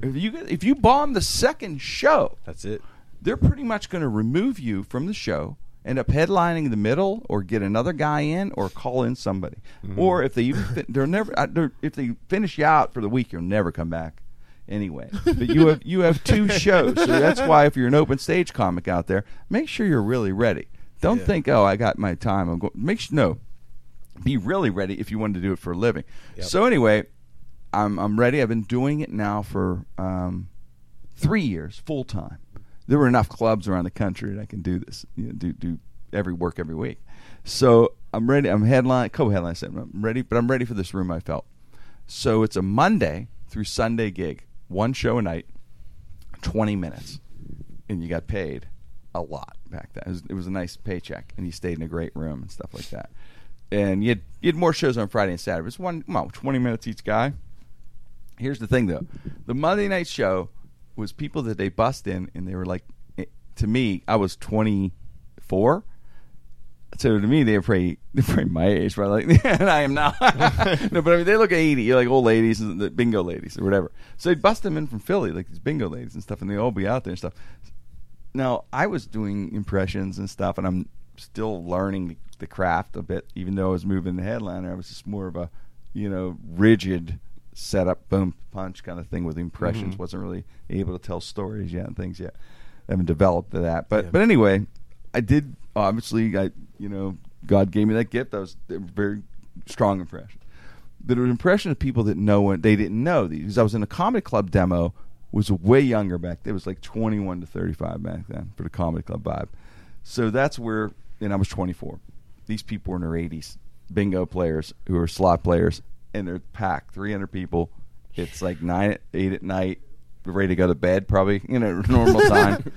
If you if you bomb the second show, that's it they're pretty much going to remove you from the show, end up headlining the middle, or get another guy in, or call in somebody. Mm-hmm. Or if they even they're never they're, if they finish you out for the week, you'll never come back anyway. But you have you have two shows, so that's why if you're an open stage comic out there, make sure you're really ready. Don't think, oh, I got my time. I'm going. Make sure no, be really ready if you want to do it for a living. So anyway, I'm I'm ready. I've been doing it now for um, three years full time. There were enough clubs around the country that I can do this. You know, do do every work every week. So I'm ready. I'm headline co-headline. I'm ready, but I'm ready for this room. I felt. So it's a Monday through Sunday gig, one show a night, twenty minutes, and you got paid a lot back then. It was, it was a nice paycheck, and you stayed in a great room and stuff like that. And you had, you had more shows on Friday and Saturday. It was one, well, twenty minutes each guy. Here's the thing, though: the Monday night show was people that they bust in, and they were like, eh, to me, I was 24. So to me, they're pretty, they're pretty my age, right? Like, and I am not. no, but I mean, they look 80, You're like old ladies, and the bingo ladies, or whatever. So they'd bust them in from Philly, like these bingo ladies and stuff, and they'd all be out there and stuff. Now, I was doing impressions and stuff, and I'm still learning the craft a bit, even though I was moving the headliner. I was just more of a, you know, rigid setup, boom, punch kind of thing with impressions. Mm-hmm. Wasn't really able to tell stories yet and things yet. I haven't developed that. But but anyway, I did obviously. I you know God gave me that gift. I was a very strong impression. But it was an impression of people that no one they didn't know these. Because I was in a comedy club demo. Was way younger back. then. It was like twenty one to thirty five back then for the comedy club vibe. So that's where, and I was twenty four. These people were in their eighties, bingo players who are slot players, and they're packed, three hundred people. It's like nine, at- eight at night, ready to go to bed, probably you know normal time.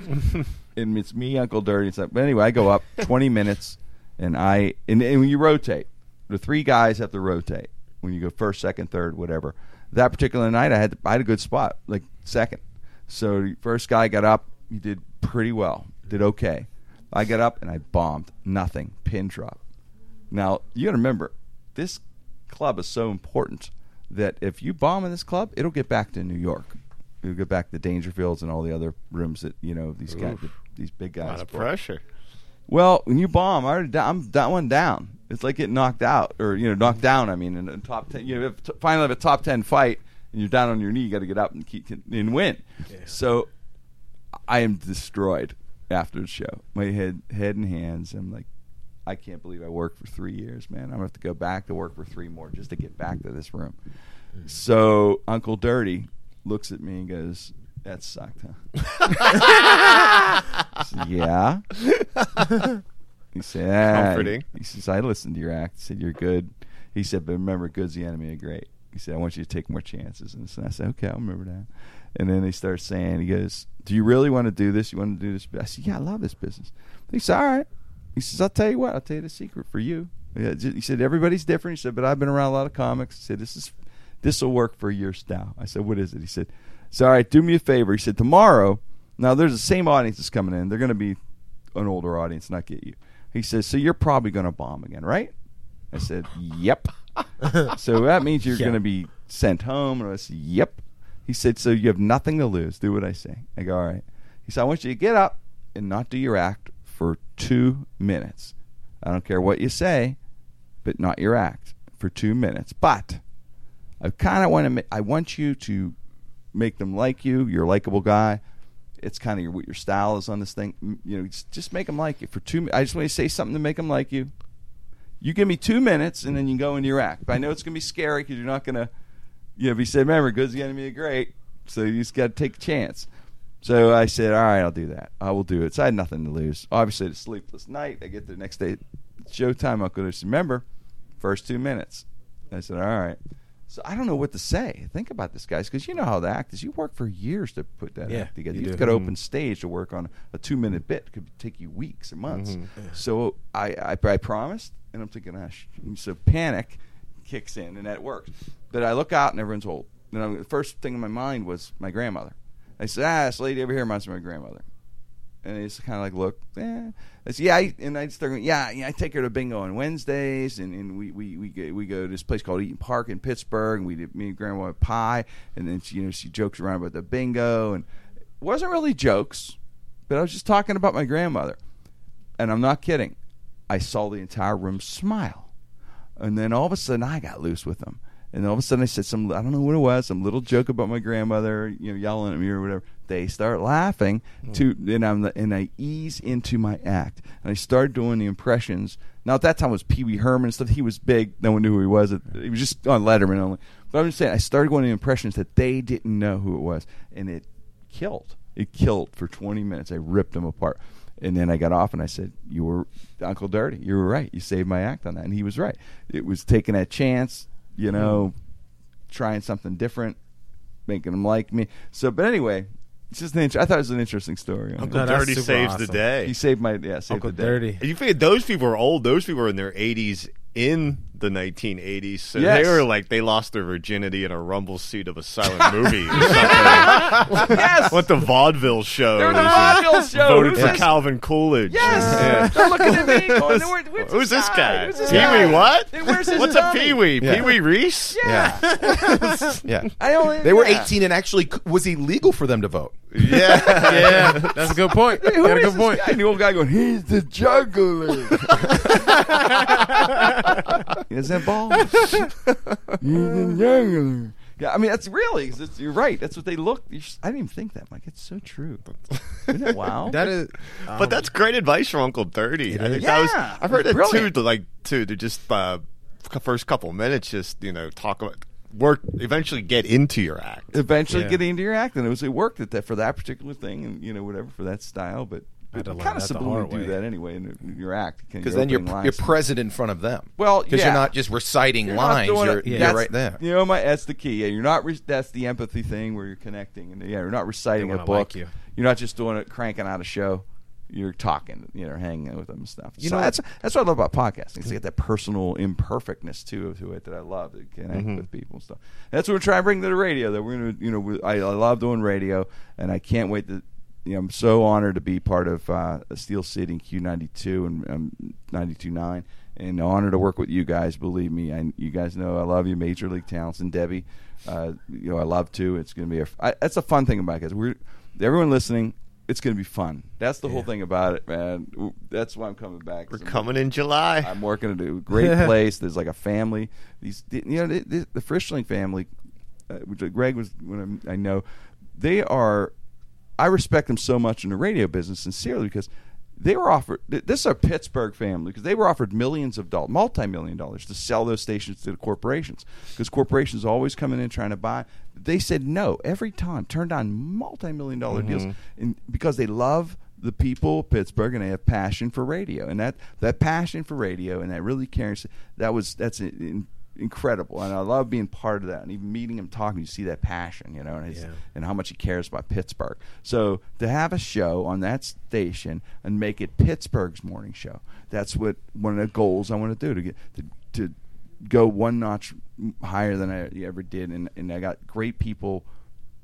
and it's me, Uncle Dirty. and stuff. But anyway, I go up twenty minutes, and I and, and when you rotate, the three guys have to rotate when you go first, second, third, whatever. That particular night, I had I had a good spot, like second. So the first guy got up, he did pretty well, did okay. I got up and I bombed, nothing, pin drop. Now you got to remember, this club is so important that if you bomb in this club, it'll get back to New York. It'll get back to Dangerfields and all the other rooms that you know these guys, these big A guys. lot of pressure. Well, when you bomb, I already, I'm that one down. It's like getting knocked out, or you know, knocked down. I mean, in the top ten, you know, if t- finally have a top ten fight, and you're down on your knee, you got to get up and keep and win. So, I am destroyed after the show. My head, head and hands. I'm like, I can't believe I worked for three years, man. I'm gonna have to go back to work for three more just to get back to this room. So Uncle Dirty looks at me and goes, "That sucked, huh?" Said, yeah. He said, ah. Comforting. He says, I listened to your act. He said, you're good. He said, but remember, good's the enemy of great. He said, I want you to take more chances. And so I said, okay, I'll remember that. And then he starts saying, he goes, do you really want to do this? You want to do this? I said, yeah, I love this business. He said, all right. He says, I'll tell you what. I'll tell you the secret for you. He said, everybody's different. He said, but I've been around a lot of comics. He said, this is this will work for your style. I said, what is it? He said, so all right, do me a favor. He said, tomorrow, now there's the same audience that's coming in. They're going to be an older audience, not get you. He says, so you're probably going to bomb again, right? I said, yep. so that means you're Yeah. going to be sent home. And I said, yep. He said, so you have nothing to lose. Do what I say. I go, all right. He said, I want you to get up and not do your act for two minutes. I don't care what you say, but not your act for two minutes. But I kind of want to. Ma- I want you to make them like you. You're a likable guy. It's kind of your, what your style is on this thing. You know, just, make them like you for two. I just want to say something to make them like you. You give me two minutes, and then you go into your act. But I know it's going to be scary because you're not going to. You know, if he said, "Remember, good's the enemy of great," so you just got to take a chance. So I said, "All right, I'll do that. I will do it." So I had nothing to lose. Obviously, it's a sleepless night. I get the next day, showtime. I'll go to remember, first two minutes. I said, "All right." So I don't know what to say. Think about this, guys, because you know how the act is. You work for years to put that Yeah, act together. you You've do. got to open stage to work on a two-minute bit. It could take you weeks or months. So I, I, I promised, and I'm thinking, ah, sh- so panic kicks in, and that works. But I look out, and everyone's old. And I'm, the first thing in my mind was my grandmother. I said, ah, this lady over here reminds me of my grandmother. And they just kind of like look, eh. I said, yeah, and I start going, yeah, yeah, I take her to bingo on Wednesdays, and, and we, we, we, go, we go to this place called Eaton Park in Pittsburgh, and we did, me and grandma pie, and then she, you know, she jokes around about the bingo, and it wasn't really jokes, but I was just talking about my grandmother. And I'm not kidding. I saw the entire room smile. And then all of a sudden, I got loose with them. And all of a sudden, I said some, I don't know what it was, some little joke about my grandmother, you know, yelling at me or whatever. They start laughing, hmm. to, and, I'm, and I ease into my act. And I start doing the impressions. Now, at that time, it was Pee Wee Herman and stuff. He was big. No one knew who he was. It- He was just on Letterman only. But I'm just saying, I started going to the impressions that they didn't know who it was. And it killed. It killed for 20 minutes. I ripped them apart. And then I got off and I said, "You were Uncle Dirty. You were right. You saved my act on that." And he was right. It was taking a chance, you hmm. know, trying something different, making them like me. So, but anyway, it's just an. Int- I thought it was an interesting story. Uncle No, that's Dirty super saves the awesome. day. He saved my yeah, saved Uncle the day. Dirty. And you figure those people are old. Those people are in their 80s in the 1980s. So Yes. they were like, they lost their virginity in a rumble seat of a silent movie or something. Yes, what the vaudeville shows. they're the vaudeville show. Voted Who's for this? Calvin Coolidge. Yes, they're looking at me. Going, "Where- Who's this guy? Who's this Pee? Wee what? Where's his What's a dummy? Pee Wee? Yeah. Pee Wee Reese? Yeah. yeah. I only They were yeah. 18 and actually was illegal for them to vote. Yeah. yeah, that's a good point. Who Got a good point. guy? And the old guy going, he's the juggler. He has that ball. he's the juggler. Yeah, I mean that's really. It's, you're right. That's what they look. You're, s- I didn't even think that. I'm like, it's so true. Isn't that wow? That is, But that's great advice from Uncle Dirty. I think Yeah, that was. I've heard it's that brilliant. too. To like to to just uh, first couple minutes, just you know, talk about work. Eventually, get into your act. eventually Yeah. getting into your act, and it was it worked at that for that particular thing, and you know whatever for that style. But had to kind of that the subliminally do way. that anyway in your act Because then you're you're present in front of them. Well, because yeah. you're not just reciting You're lines. doing You're, it- you're right there. You know, my that's the key. Yeah, you're not. Re- that's the empathy thing where you're connecting, and yeah, you're not reciting They a book. like you. are not just doing it, cranking out a show. You're talking, you know, hanging with them and stuff. You so know- that's that's what I love about podcasting. It's got that personal imperfectness too to it that I love to connect Mm-hmm. with people and stuff. And that's what we're trying to bring to the radio. That we're gonna, you know, we, I, I love doing radio, and I can't wait to. You know, I'm so honored to be part of uh, Steel City and Q92 and um, 92.9, and honored to work with you guys. Believe me, I, you guys know I love you, Major League Talents, and Debbie. Uh, you know, I love to. It's going to be a. I, that's a fun thing about it we're everyone listening. It's going to be fun. That's the whole thing about it, man. That's why I'm coming back. We're coming in July. I'm working at a great place. There's like a family. These, you know, the, the, the Frischling family, uh, which Greg was, when I'm- I know, they are. I respect them so much in the radio business, sincerely, because they were offered. This is a Pittsburgh family because they were offered millions of dollars, multi-million dollars, to sell those stations to the corporations. Because corporations always coming in trying to buy. They said no every time. Turned down multi-million dollar deals, mm-hmm. and because they love the people of Pittsburgh and they have passion for radio, and that that passion for radio and that really caring. That was that's in, incredible, and I love being part of that. And even meeting him, talking, you see that passion, you know, and, his, Yeah. and how much he cares about Pittsburgh. So to have a show on that station and make it Pittsburgh's morning show, that's what one of the goals I want to do to get to to go one notch higher than I ever did, and and I got great people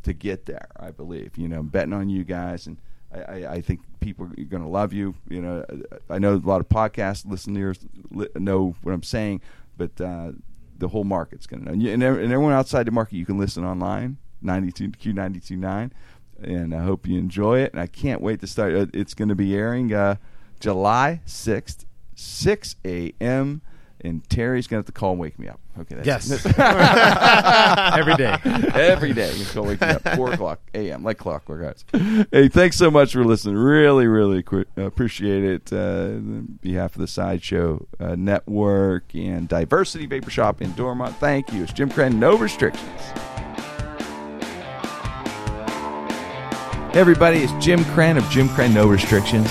to get there. I believe, you know, betting on you guys, and I, I, think people are going to love you. You know, I know a lot of podcast listeners li- know what I'm saying, but uh, the whole market's going to know. And, you, and everyone outside the market, you can listen online, 92 Q929, and I hope you enjoy it. And I can't wait to start. Uh, It's going to be airing uh, July 6th, 6 a.m. And Terry's going to have to call and wake me up. Okay, that's Yes. Every day. Every day. You call wake me up. 4 o'clock a.m. like clockwork, guys. Hey, thanks so much for listening. Really, really qu- appreciate it. Uh, on behalf of the Sideshow uh, Network and Diversity Vapor Shop in Dormont, thank you. It's Jim Krenn, no restrictions. Hey, everybody, it's Jim Krenn of Jim Krenn No Restrictions.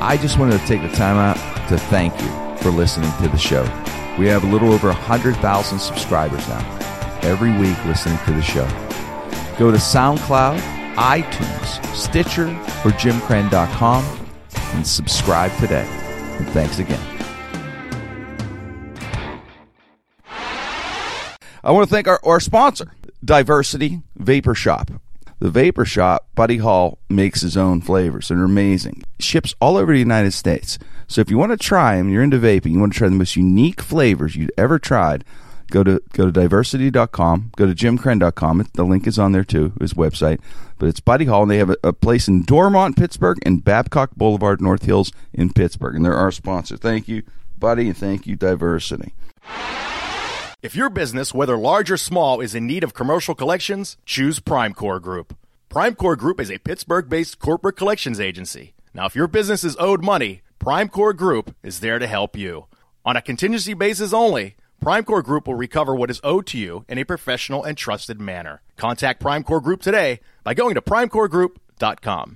I just wanted to take the time out to thank you for listening to the show. We have a little over 100,000 subscribers now, every week listening to the show. Go to SoundCloud, iTunes, Stitcher, or jimkrenn.com and subscribe today. And thanks again. I want to thank our, our sponsor, Diversity Vapor Shop. The Vapor Shop, Buddy Hall makes his own flavors. They're amazing. Ships all over the United States. So if you want to try them, you're into vaping, you want to try the most unique flavors you've ever tried, go to go to diversity.com, go to jimkrenn.com. The link is on there too, his website. But it's Buddy Hall, and they have a, a place in Dormont, Pittsburgh, and Babcock Boulevard, North Hills in Pittsburgh. And they're our sponsor. Thank you, Buddy, and thank you, Diversity. If your business, whether large or small, is in need of commercial collections, choose Primecore Group. Primecore Group is a Pittsburgh based corporate collections agency. Now, if your business is owed money, Primecore Group is there to help you. On a contingency basis only, Primecore Group will recover what is owed to you in a professional and trusted manner. Contact Primecore Group today by going to primecoregroup.com.